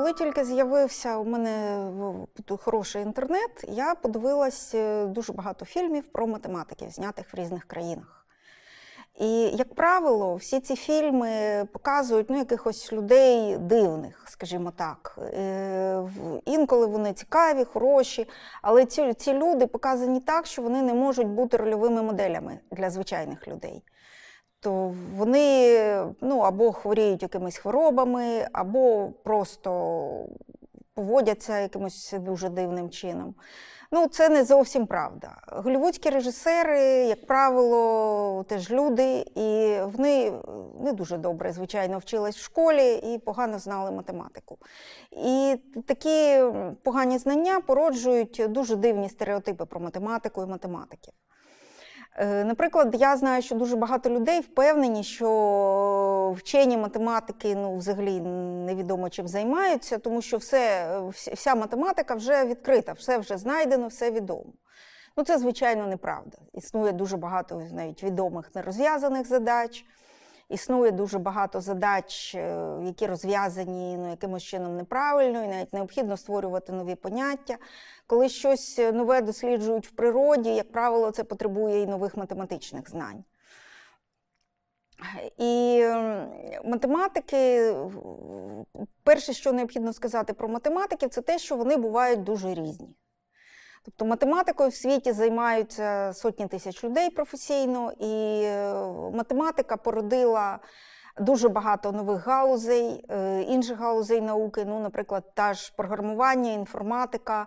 Коли тільки з'явився у мене хороший інтернет, я подивилась е, дуже багато фільмів про математиків, знятих в різних країнах. І, як правило, всі ці фільми показують ну, якихось людей дивних, скажімо так. Е, Інколи вони цікаві, хороші, але ці, ці люди показані так, що вони не можуть бути рольовими моделями для звичайних людей. То вони ну, або хворіють якимись хворобами, або просто поводяться якимось дуже дивним чином. Ну, це не зовсім правда. Голівудські режисери, як правило, теж люди, і вони не дуже добре, звичайно, вчились в школі і погано знали математику. І такі погані знання породжують дуже дивні стереотипи про математику і математиків. Е, Наприклад, я знаю, що дуже багато людей впевнені, що вчені математики ну, взагалі невідомо чим займаються, тому що все, вся- математика вже відкрита, все вже знайдено, все відомо. Ну, це, звичайно, неправда. Існує дуже багато навіть відомих нерозв'язаних задач. Існує дуже багато задач, е, які розв'язані ну, якимось чином неправильно, і навіть необхідно створювати нові поняття. Коли щось нове досліджують в природі, як правило, це потребує і нових математичних знань. І ем, математики, перше, що необхідно сказати про математиків, це те, що вони бувають дуже різні. Тобто математикою в світі займаються сотні тисяч людей професійно, і е, математика породила дуже багато нових галузей, е, інших галузей науки, ну, наприклад, та ж програмування, інформатика.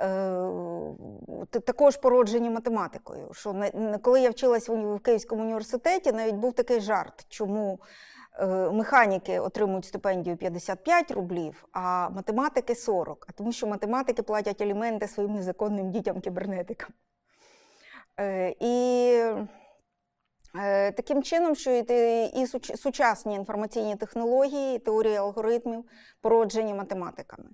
е, Також породжені математикою. Що коли я вчилась в Київському університеті, навіть був такий жарт, чому механіки отримують стипендію 55 рублів, а математики 40. А тому що математики платять аліменти своїм незаконним дітям-кібернетикам. Е, І е, таким чином, що і, сучасні інформаційні технології, теорії алгоритмів породжені математиками.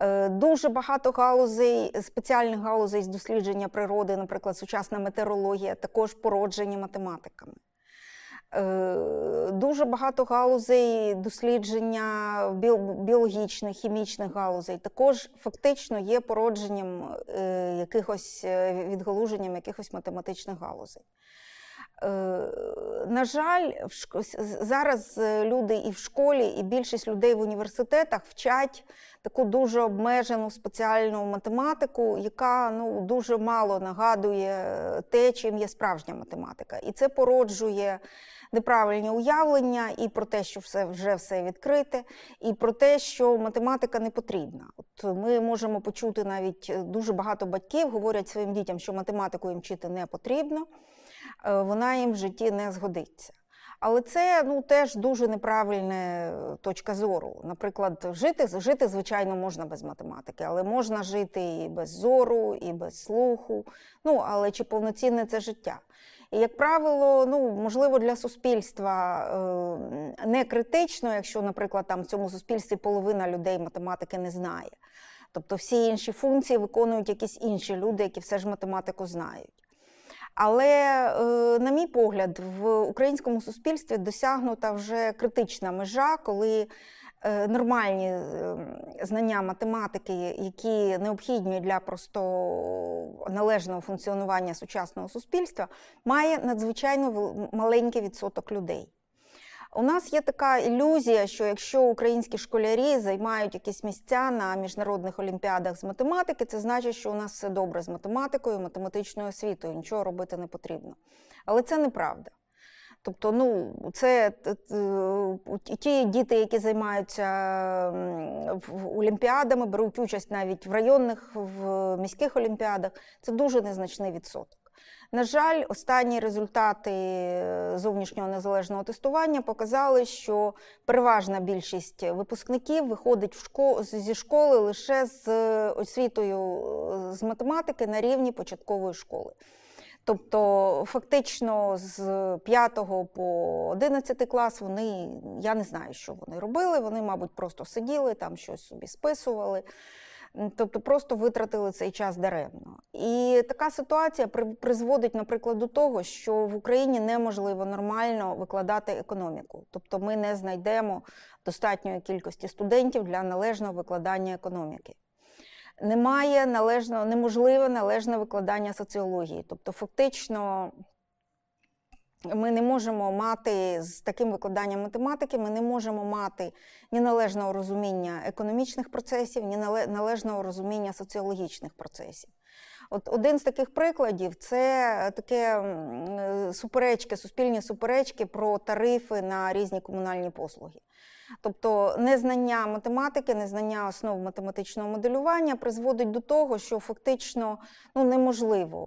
Е, Дуже багато галузей, спеціальних галузей з дослідження природи, наприклад, сучасна метеорологія, також породжені математиками. Е, Дуже багато галузей дослідження біологічних, хімічних галузей також фактично є породженням е, якихось е, відгалуженням якихось математичних галузей. На жаль, зараз люди і в школі, і більшість людей в університетах вчать таку дуже обмежену спеціальну математику, яка ну, дуже мало нагадує те, чим є справжня математика. І це породжує неправильні уявлення і про те, що все вже все відкрите, і про те, що математика не потрібна. От ми можемо почути навіть е, дуже багато батьків говорять своїм дітям, що математику їм вчити не потрібно, е, вона їм в житті не згодиться. Але це ну, теж дуже неправильна е, точка зору. Наприклад, жити, жити, звичайно, можна без математики, але можна жити і без зору, і без слуху. Ну, але чи повноцінне це життя? І, як правило, ну, можливо, для суспільства е, не критично, якщо, наприклад, там в цьому суспільстві половина людей математики не знає. Тобто всі інші функції виконують якісь інші люди, які все ж математику знають. Але, е, на мій погляд, в українському суспільстві досягнута вже критична межа, коли е, нормальні е, знання математики, які необхідні для просто належного функціонування сучасного суспільства, має надзвичайно маленький відсоток людей. У нас є така ілюзія, що якщо українські школярі займають якісь місця на міжнародних олімпіадах з математики, це значить, що у нас все добре з математикою, математичною освітою, нічого робити не потрібно. Але це неправда. Тобто, ну, це т- ті діти, які займаються олімпіадами, беруть участь навіть в районних, в міських олімпіадах, це дуже незначний відсоток. На жаль, останні результати е, зовнішнього незалежного тестування показали, що переважна більшість випускників виходить в шко- зі школи лише з освітою е, з математики на рівні початкової школи. Тобто, фактично, з 5 по 11 клас вони, я не знаю, що вони робили. Вони, мабуть, просто сиділи, там щось собі списували. Тобто просто витратили цей час даремно. І така ситуація при- призводить, наприклад, до того, що в Україні неможливо нормально викладати економіку. Тобто ми не знайдемо достатньої кількості студентів для належного викладання економіки. Немає належного, неможливе належне викладання соціології. Тобто, фактично, ми не можемо мати з таким викладанням математики, ми не можемо мати ні належного розуміння економічних процесів, ні нале- належного розуміння соціологічних процесів. От один з таких прикладів це таке е, суперечки, суспільні суперечки про тарифи на різні комунальні послуги. Тобто незнання математики, незнання основ математичного моделювання призводить до того, що фактично ну, неможливо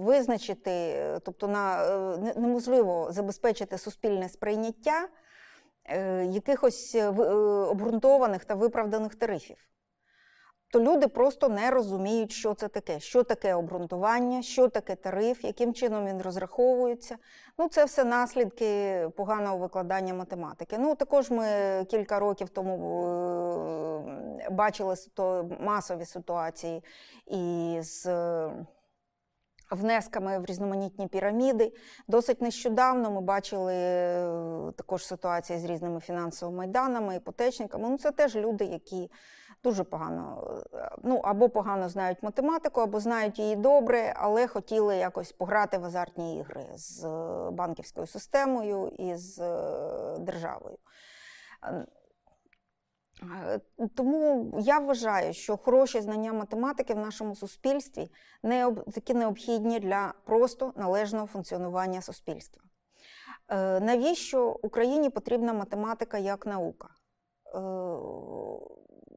е, визначити, е, тобто на, е, неможливо забезпечити суспільне сприйняття е, якихось е, е, обґрунтованих та виправданих тарифів. То люди просто не розуміють, що це таке, що таке обґрунтування, що таке тариф, яким чином він розраховується. Ну, це все наслідки поганого викладання математики. Ну, також ми кілька років тому е, бачили масові ситуації із внесками в різноманітні піраміди. Досить нещодавно ми бачили е, також ситуації з різними фінансовими майданами, іпотечниками. Ну, це теж люди, які дуже погано, е, ну або погано знають математику, або знають її добре, але хотіли якось пограти в азартні ігри з е, банківською системою і з державою. Е, Е, Тому я вважаю, що хороші знання математики в нашому суспільстві не такі необхідні для просто належного функціонування суспільства. Е, Навіщо Україні потрібна математика як наука?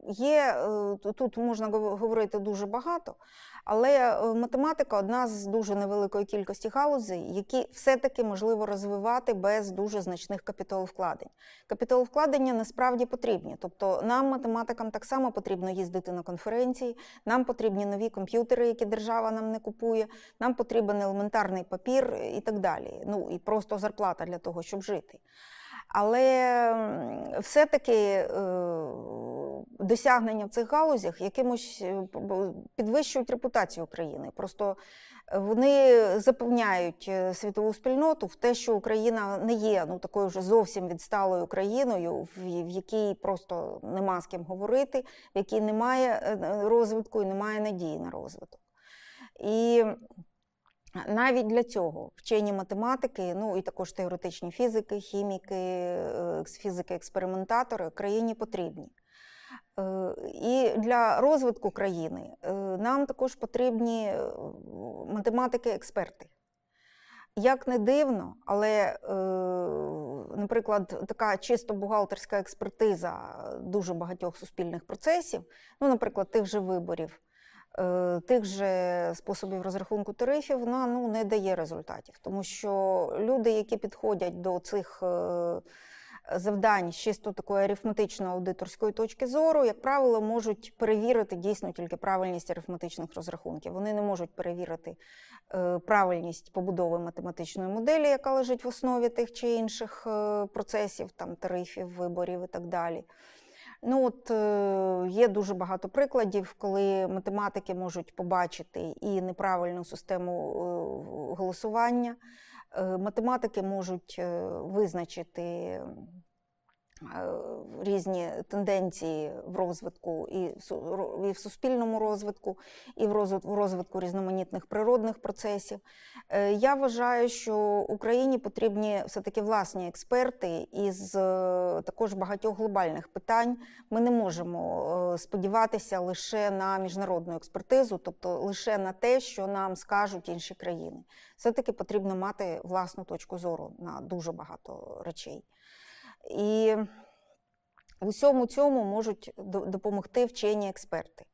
Є е, тут можна говорити дуже багато, але е, математика одна з дуже невеликої кількості галузей, які все-таки можливо розвивати без дуже значних капіталовкладень. Капіталовкладення насправді потрібні. Тобто нам, математикам, так само потрібно їздити на конференції, нам потрібні нові комп'ютери, які держава нам не купує, нам потрібен елементарний папір і так далі. Ну і просто зарплата для того, щоб жити. Але все-таки е, досягнення в цих галузях якимось е, підвищують репутацію України. Просто е, вони запевняють світову спільноту в те, що Україна не є ну, такою вже зовсім відсталою країною, в, якій просто нема з ким говорити, в якій немає розвитку і немає надії на розвиток. І навіть для цього вчені математики, ну і також теоретичні фізики, хіміки, е, фізики-експериментатори країні потрібні. Е, І для розвитку країни е, нам також потрібні математики-експерти. Як не дивно, але, наприклад, така чисто бухгалтерська експертиза дуже багатьох суспільних процесів, ну, наприклад, тих же виборів, тих же способів розрахунку тарифів, вона ну, не дає результатів. Тому що люди, які підходять до цих е, завдань чисто такої арифметично-аудиторської точки зору, як правило, можуть перевірити дійсно тільки правильність арифметичних розрахунків. Вони не можуть перевірити е, правильність побудови математичної моделі, яка лежить в основі тих чи інших е, процесів, там тарифів, виборів і так далі. Ну, от е, є дуже багато прикладів, коли математики можуть побачити і неправильну систему е, голосування. Е, Математики можуть визначити різні тенденції в розвитку і в суспільному розвитку, і в розвит- розвитку різноманітних природних процесів. Е, Я вважаю, що Україні потрібні все-таки власні експерти із е, також багатьох глобальних питань. Ми не можемо е, сподіватися лише на міжнародну експертизу, тобто лише на те, що нам скажуть інші країни. Все-таки потрібно мати власну точку зору на дуже багато речей. І в усьому цьому можуть до- допомогти вчені експерти.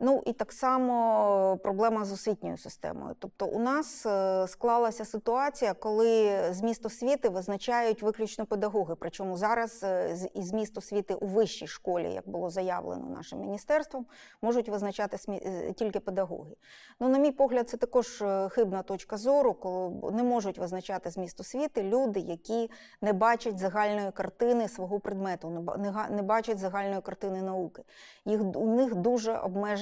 Ну і так само проблема з освітньою системою. Тобто, у нас е, склалася ситуація, коли зміст освіти визначають виключно педагоги. Причому зараз е, і зміст освіти у вищій школі, як було заявлено нашим міністерством, можуть визначати е, тільки педагоги. Ну, на мій погляд, це також е, хибна точка зору, коли не можуть визначати зміст освіти люди, які не бачать загальної картини свого предмету, не бачать загальної картини науки. Їх у них дуже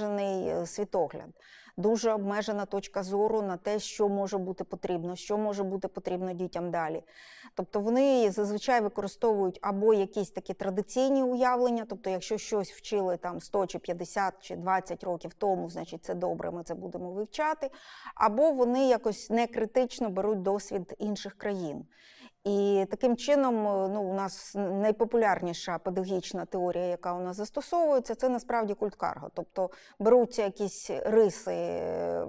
обмежений е, світогляд, дуже обмежена точка зору на те, що може бути потрібно, що може бути потрібно дітям далі. Тобто вони зазвичай використовують або якісь такі традиційні уявлення, тобто, якщо щось вчили там 100 чи 50 чи 20 років тому, значить це добре, ми це будемо вивчати, або вони якось некритично беруть досвід інших країн. І таким чином, е, ну, у нас найпопулярніша педагогічна теорія, яка у нас застосовується, це насправді культ карго. Тобто беруться якісь риси е,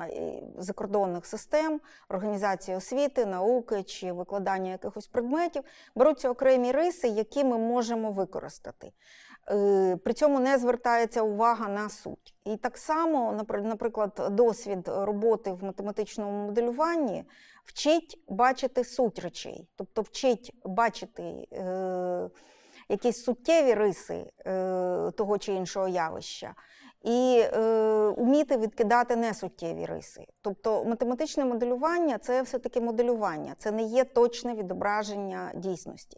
е, закордонних систем, організації освіти, науки чи викладання якихось предметів, беруться окремі риси, які ми можемо використати. При цьому не звертається увага на суть. І так само, наприклад, досвід роботи в математичному моделюванні вчить бачити суть речей, тобто вчить бачити е, якісь суттєві риси е, того чи іншого явища. І е, вміти відкидати несуттєві риси. Тобто математичне моделювання це все-таки моделювання, це не є точне відображення дійсності.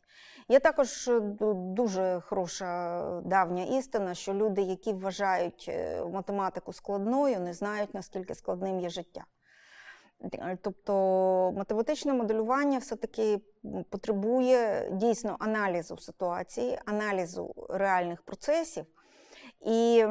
Є також е, дуже хороша давня істина, що люди, які вважають е, математику складною, не знають, наскільки складним є життя. Тобто математичне моделювання все-таки потребує дійсно аналізу ситуації, аналізу реальних процесів. І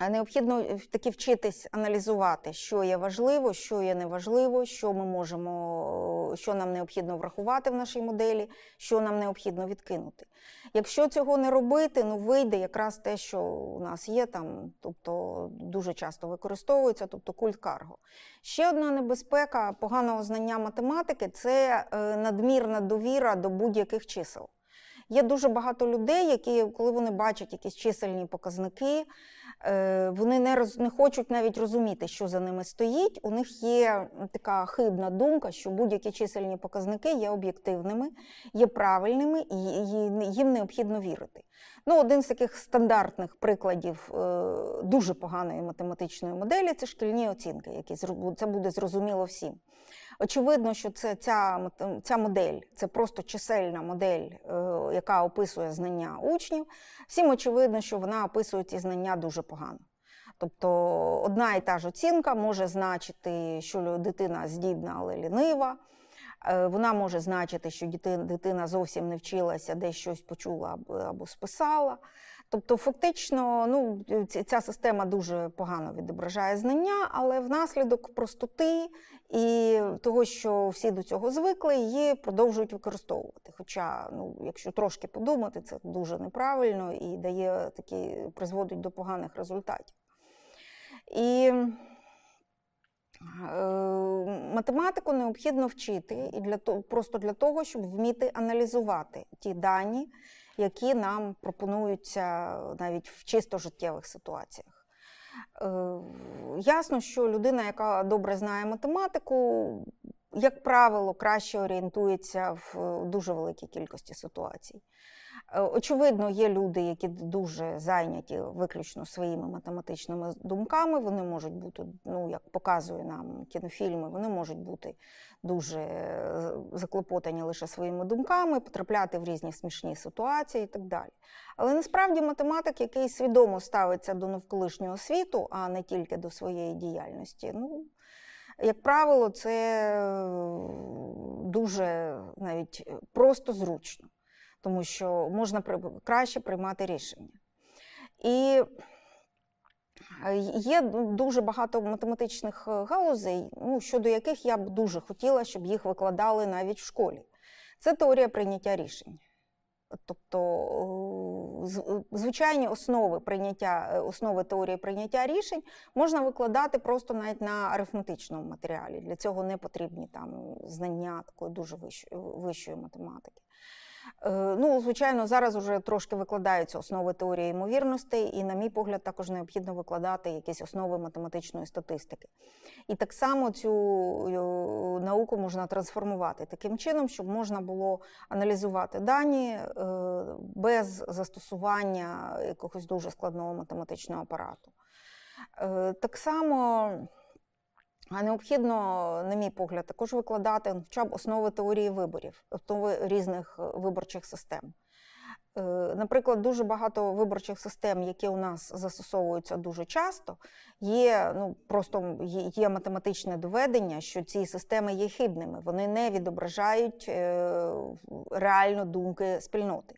необхідно е, таки вчитись аналізувати, що є важливо, що є неважливо, що ми можемо, що нам необхідно врахувати в нашій моделі, що нам необхідно відкинути. Якщо цього не робити, ну вийде якраз те, що у нас є там, тобто дуже часто використовується, тобто культ карго. Ще одна небезпека поганого знання математики це е, надмірна довіра до будь-яких чисел. Є дуже багато людей, які, коли вони бачать якісь чисельні показники, е, вони не, роз, не хочуть навіть розуміти, що за ними стоїть. У них є така хибна думка, що будь-які чисельні показники є об'єктивними, є правильними і їм необхідно вірити. Ну, один з таких стандартних прикладів е, дуже поганої математичної моделі це шкільні оцінки, які це буде зрозуміло всім. Очевидно, що це ця, ця модель це просто чисельна модель, е, яка описує знання учнів. Всім очевидно, що вона описує ці знання дуже погано. Тобто одна і та ж оцінка може значити, що дитина здібна, але лінива. Е, Вона може значити, що дитина зовсім не вчилася, десь щось почула або списала. Тобто, фактично, ну, ця система дуже погано відображає знання, але внаслідок простоти і того, що всі до цього звикли, її продовжують використовувати. Хоча, ну, якщо трошки подумати, це дуже неправильно і дає такі, призводить до поганих результатів. І математику необхідно вчити і для того, просто для того, щоб вміти аналізувати ті дані, які нам пропонуються навіть в чисто життєвих ситуаціях. Е, Ясно, що людина, яка добре знає математику, як правило, краще орієнтується в дуже великій кількості ситуацій. Е, Очевидно, є люди, які дуже зайняті виключно своїми математичними думками. Вони можуть бути, ну як показує нам кінофільми, вони можуть бути дуже е, заклопотані лише своїми думками, потрапляти в різні смішні ситуації і так далі. Але насправді математик, який свідомо ставиться до навколишнього світу, а не тільки до своєї діяльності, ну як правило, це е, дуже навіть просто зручно, тому що можна краще приймати рішення. І е, є дуже багато математичних е, галузей, ну, щодо яких я б дуже хотіла, щоб їх викладали навіть в школі. Це теорія прийняття рішень. Тобто е, звичайні основи прийняття, основи теорії прийняття рішень можна викладати просто навіть на арифметичному матеріалі. Для цього не потрібні там знання такої дуже вищої, вищої математики. Е, Ну, звичайно, зараз вже трошки викладаються основи теорії ймовірностей, і, на мій погляд, також необхідно викладати якісь основи математичної статистики. І так само цю е, науку можна трансформувати таким чином, щоб можна було аналізувати дані е, без застосування якогось дуже складного математичного апарату. Так само. А необхідно, на мій погляд, також викладати хоча б основи теорії виборів, основи різних е, виборчих систем. Е, Наприклад, дуже багато виборчих систем, які у нас застосовуються дуже часто, є ну просто є, є математичне доведення, що ці системи є хибними, вони не відображають е, реально думки спільноти.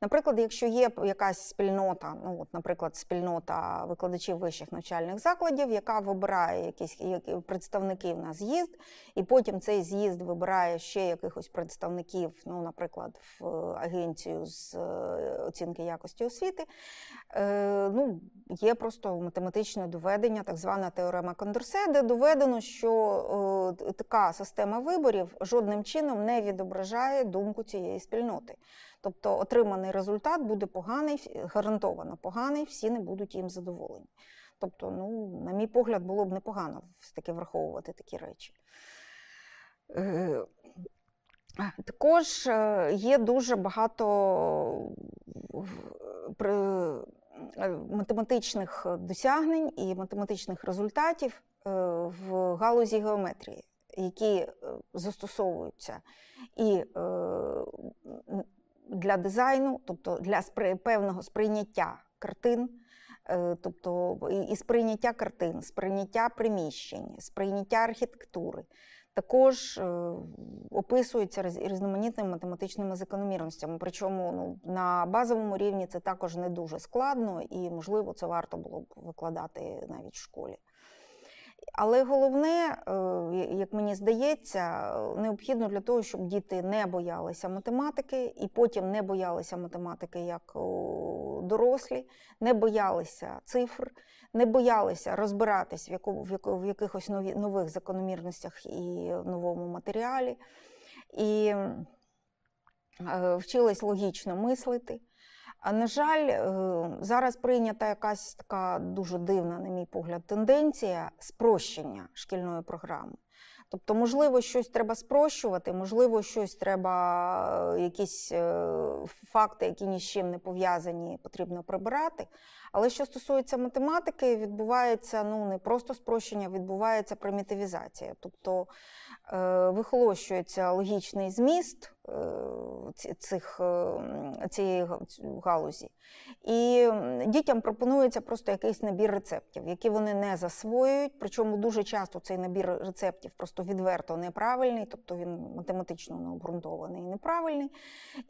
Наприклад, якщо є якась спільнота, ну от, наприклад, спільнота викладачів вищих навчальних закладів, яка вибирає якісь представників на з'їзд, і потім цей з'їзд вибирає ще якихось представників, ну, наприклад, в агенцію з е, оцінки якості освіти. Е, ну, Є просто математичне доведення, так звана теорема Кондорсе, де доведено, що е, така система виборів жодним чином не відображає думку цієї спільноти. Тобто отриманий результат буде поганий, гарантовано поганий, всі не будуть їм задоволені. Тобто, ну, на мій погляд, було б непогано все-таки враховувати такі речі. Е, також е, є дуже багато е, математичних досягнень і математичних результатів в галузі геометрії, які застосовуються і для дизайну, тобто для певного сприйняття картин, е, тобто і сприйняття картин, сприйняття приміщень, сприйняття архітектури. Також е, описуються різноманітними математичними закономірностями. Причому ну, на базовому рівні це також не дуже складно і, можливо, це варто було б викладати навіть в школі. Але головне, е, як мені здається, необхідно для того, щоб діти не боялися математики, і потім не боялися математики як дорослі, не боялися цифр, не боялися розбиратись в якихось нових закономірностях і новому матеріалі, і е, вчились логічно мислити. А на жаль, е, зараз прийнята якась така дуже дивна, на мій погляд, тенденція спрощення шкільної програми. Тобто, можливо, щось треба спрощувати, можливо, щось треба, е, якісь е, факти, які ні з чим не пов'язані, потрібно прибирати. Але що стосується математики, відбувається ну не просто спрощення, відбувається примітивізація. Тобто вихолощується логічний зміст цих, цієї галузі. І дітям пропонується просто якийсь набір рецептів, які вони не засвоюють. Причому дуже часто цей набір рецептів просто відверто неправильний, тобто він математично необґрунтований і неправильний.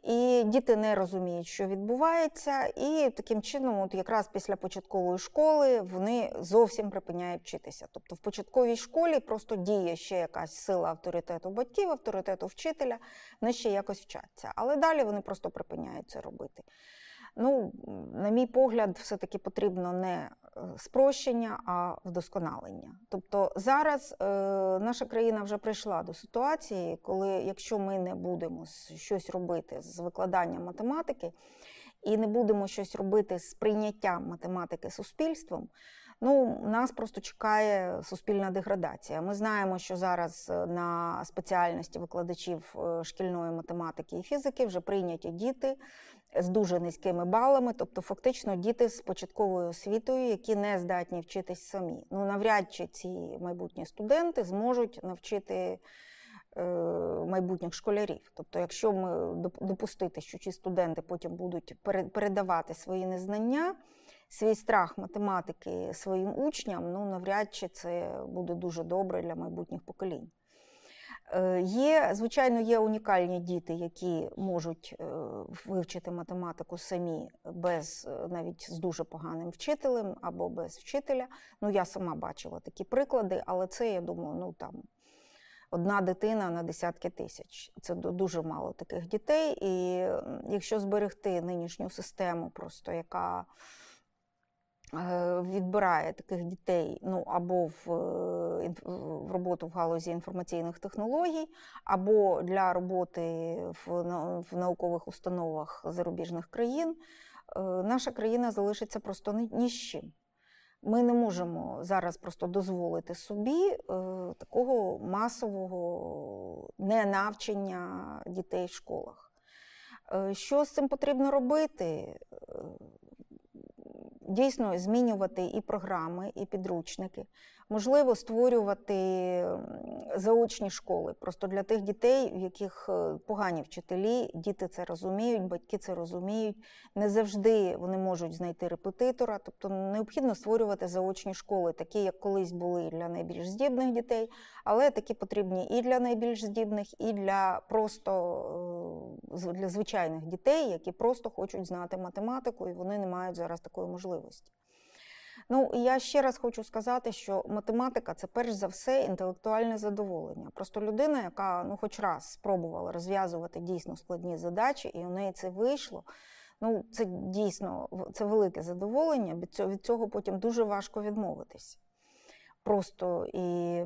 І діти не розуміють, що відбувається, і таким чином, от якраз після початкової школи, вони зовсім припиняють вчитися. Тобто в початковій школі просто діє ще якась сила авторитету батьків, авторитету вчителя, вони ще якось вчаться. Але далі вони просто припиняють це робити. Ну, на мій погляд, все-таки потрібно не е, спрощення, а вдосконалення. Тобто зараз е, наша країна вже прийшла до ситуації, коли якщо ми не будемо щось робити з викладанням математики і не будемо щось робити з прийняттям математики суспільством. Ну, нас просто чекає суспільна деградація. Ми знаємо, що зараз е, на спеціальності викладачів е, шкільної математики і фізики вже прийняті діти з дуже низькими балами, тобто фактично діти з початковою освітою, які не здатні вчитись самі. Ну, навряд чи ці майбутні студенти зможуть навчити. Е, майбутніх школярів. Тобто, якщо ми допустити, що ці студенти потім будуть передавати свої незнання, свій страх математики своїм учням, ну навряд чи це буде дуже добре для майбутніх поколінь. Е, є, звичайно, є унікальні діти, які можуть е, вивчити математику самі без навіть з дуже поганим вчителем або без вчителя. Ну, я сама бачила такі приклади, але це, я думаю, ну там одна дитина на десятки тисяч. Це дуже мало таких дітей. І якщо зберегти нинішню систему, просто яка е, відбирає таких дітей ну, або в, е, інф- в роботу в галузі інформаційних технологій, або для роботи в, в наукових установах зарубіжних країн, е, наша країна залишиться просто ні з чим. Ми не можемо зараз просто дозволити собі е, такого масового ненавчення дітей в школах. Е, Що з цим потрібно робити? Е, Дійсно, змінювати і програми, і підручники. Можливо, створювати заочні школи просто для тих дітей, в яких е, погані вчителі, діти це розуміють, батьки це розуміють. Не завжди вони можуть знайти репетитора. Тобто необхідно створювати заочні школи, такі, як колись були для найбільш здібних дітей, але такі потрібні і для найбільш здібних, і для просто е, для звичайних дітей, які просто хочуть знати математику, і вони не мають зараз такої можливості. Ну, я ще раз хочу сказати, що математика це перш за все інтелектуальне задоволення. Просто людина, яка ну, хоч раз спробувала розв'язувати дійсно складні задачі, і у неї це вийшло. Ну, це дійсно це велике задоволення. Від цього, від цього потім дуже важко відмовитись. Просто і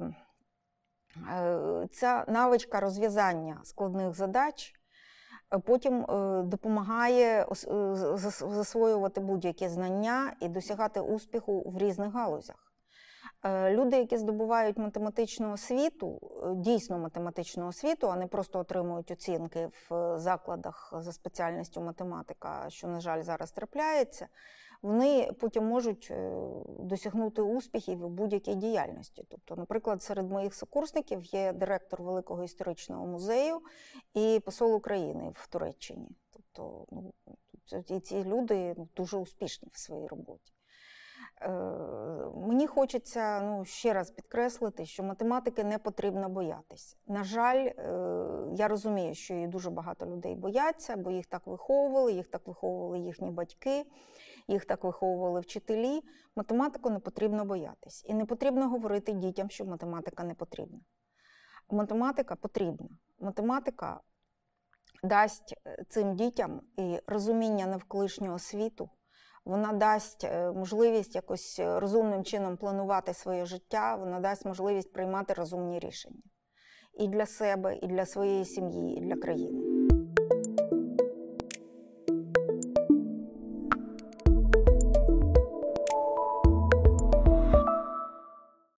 е, ця навичка розв'язання складних задач потім е, допомагає е, засвоювати будь-які знання і досягати успіху в різних галузях. Е, Люди, які здобувають математичну освіту, е, дійсно математичну освіту, а не просто отримують оцінки в е, закладах за спеціальністю математика, що, на жаль, зараз трапляється, вони потім можуть досягнути успіхів у будь-якій діяльності. Тобто, наприклад, серед моїх сокурсників є директор Великого історичного музею і посол України в Туреччині. Тобто, ну, і ці люди дуже успішні в своїй роботі. Е, Мені хочеться ну, ще раз підкреслити, що математики не потрібно боятися. На жаль, е, я розумію, що її дуже багато людей бояться, бо їх так виховували, їх так виховували їхні батьки, їх так виховували вчителі. Математику не потрібно боятись. І не потрібно говорити дітям, що математика не потрібна. Математика потрібна. Математика дасть е, цим дітям і розуміння навколишнього світу. Вона дасть е, можливість якось е, розумним чином планувати своє життя, вона дасть можливість приймати розумні рішення і для себе, і для своєї сім'ї, і для країни.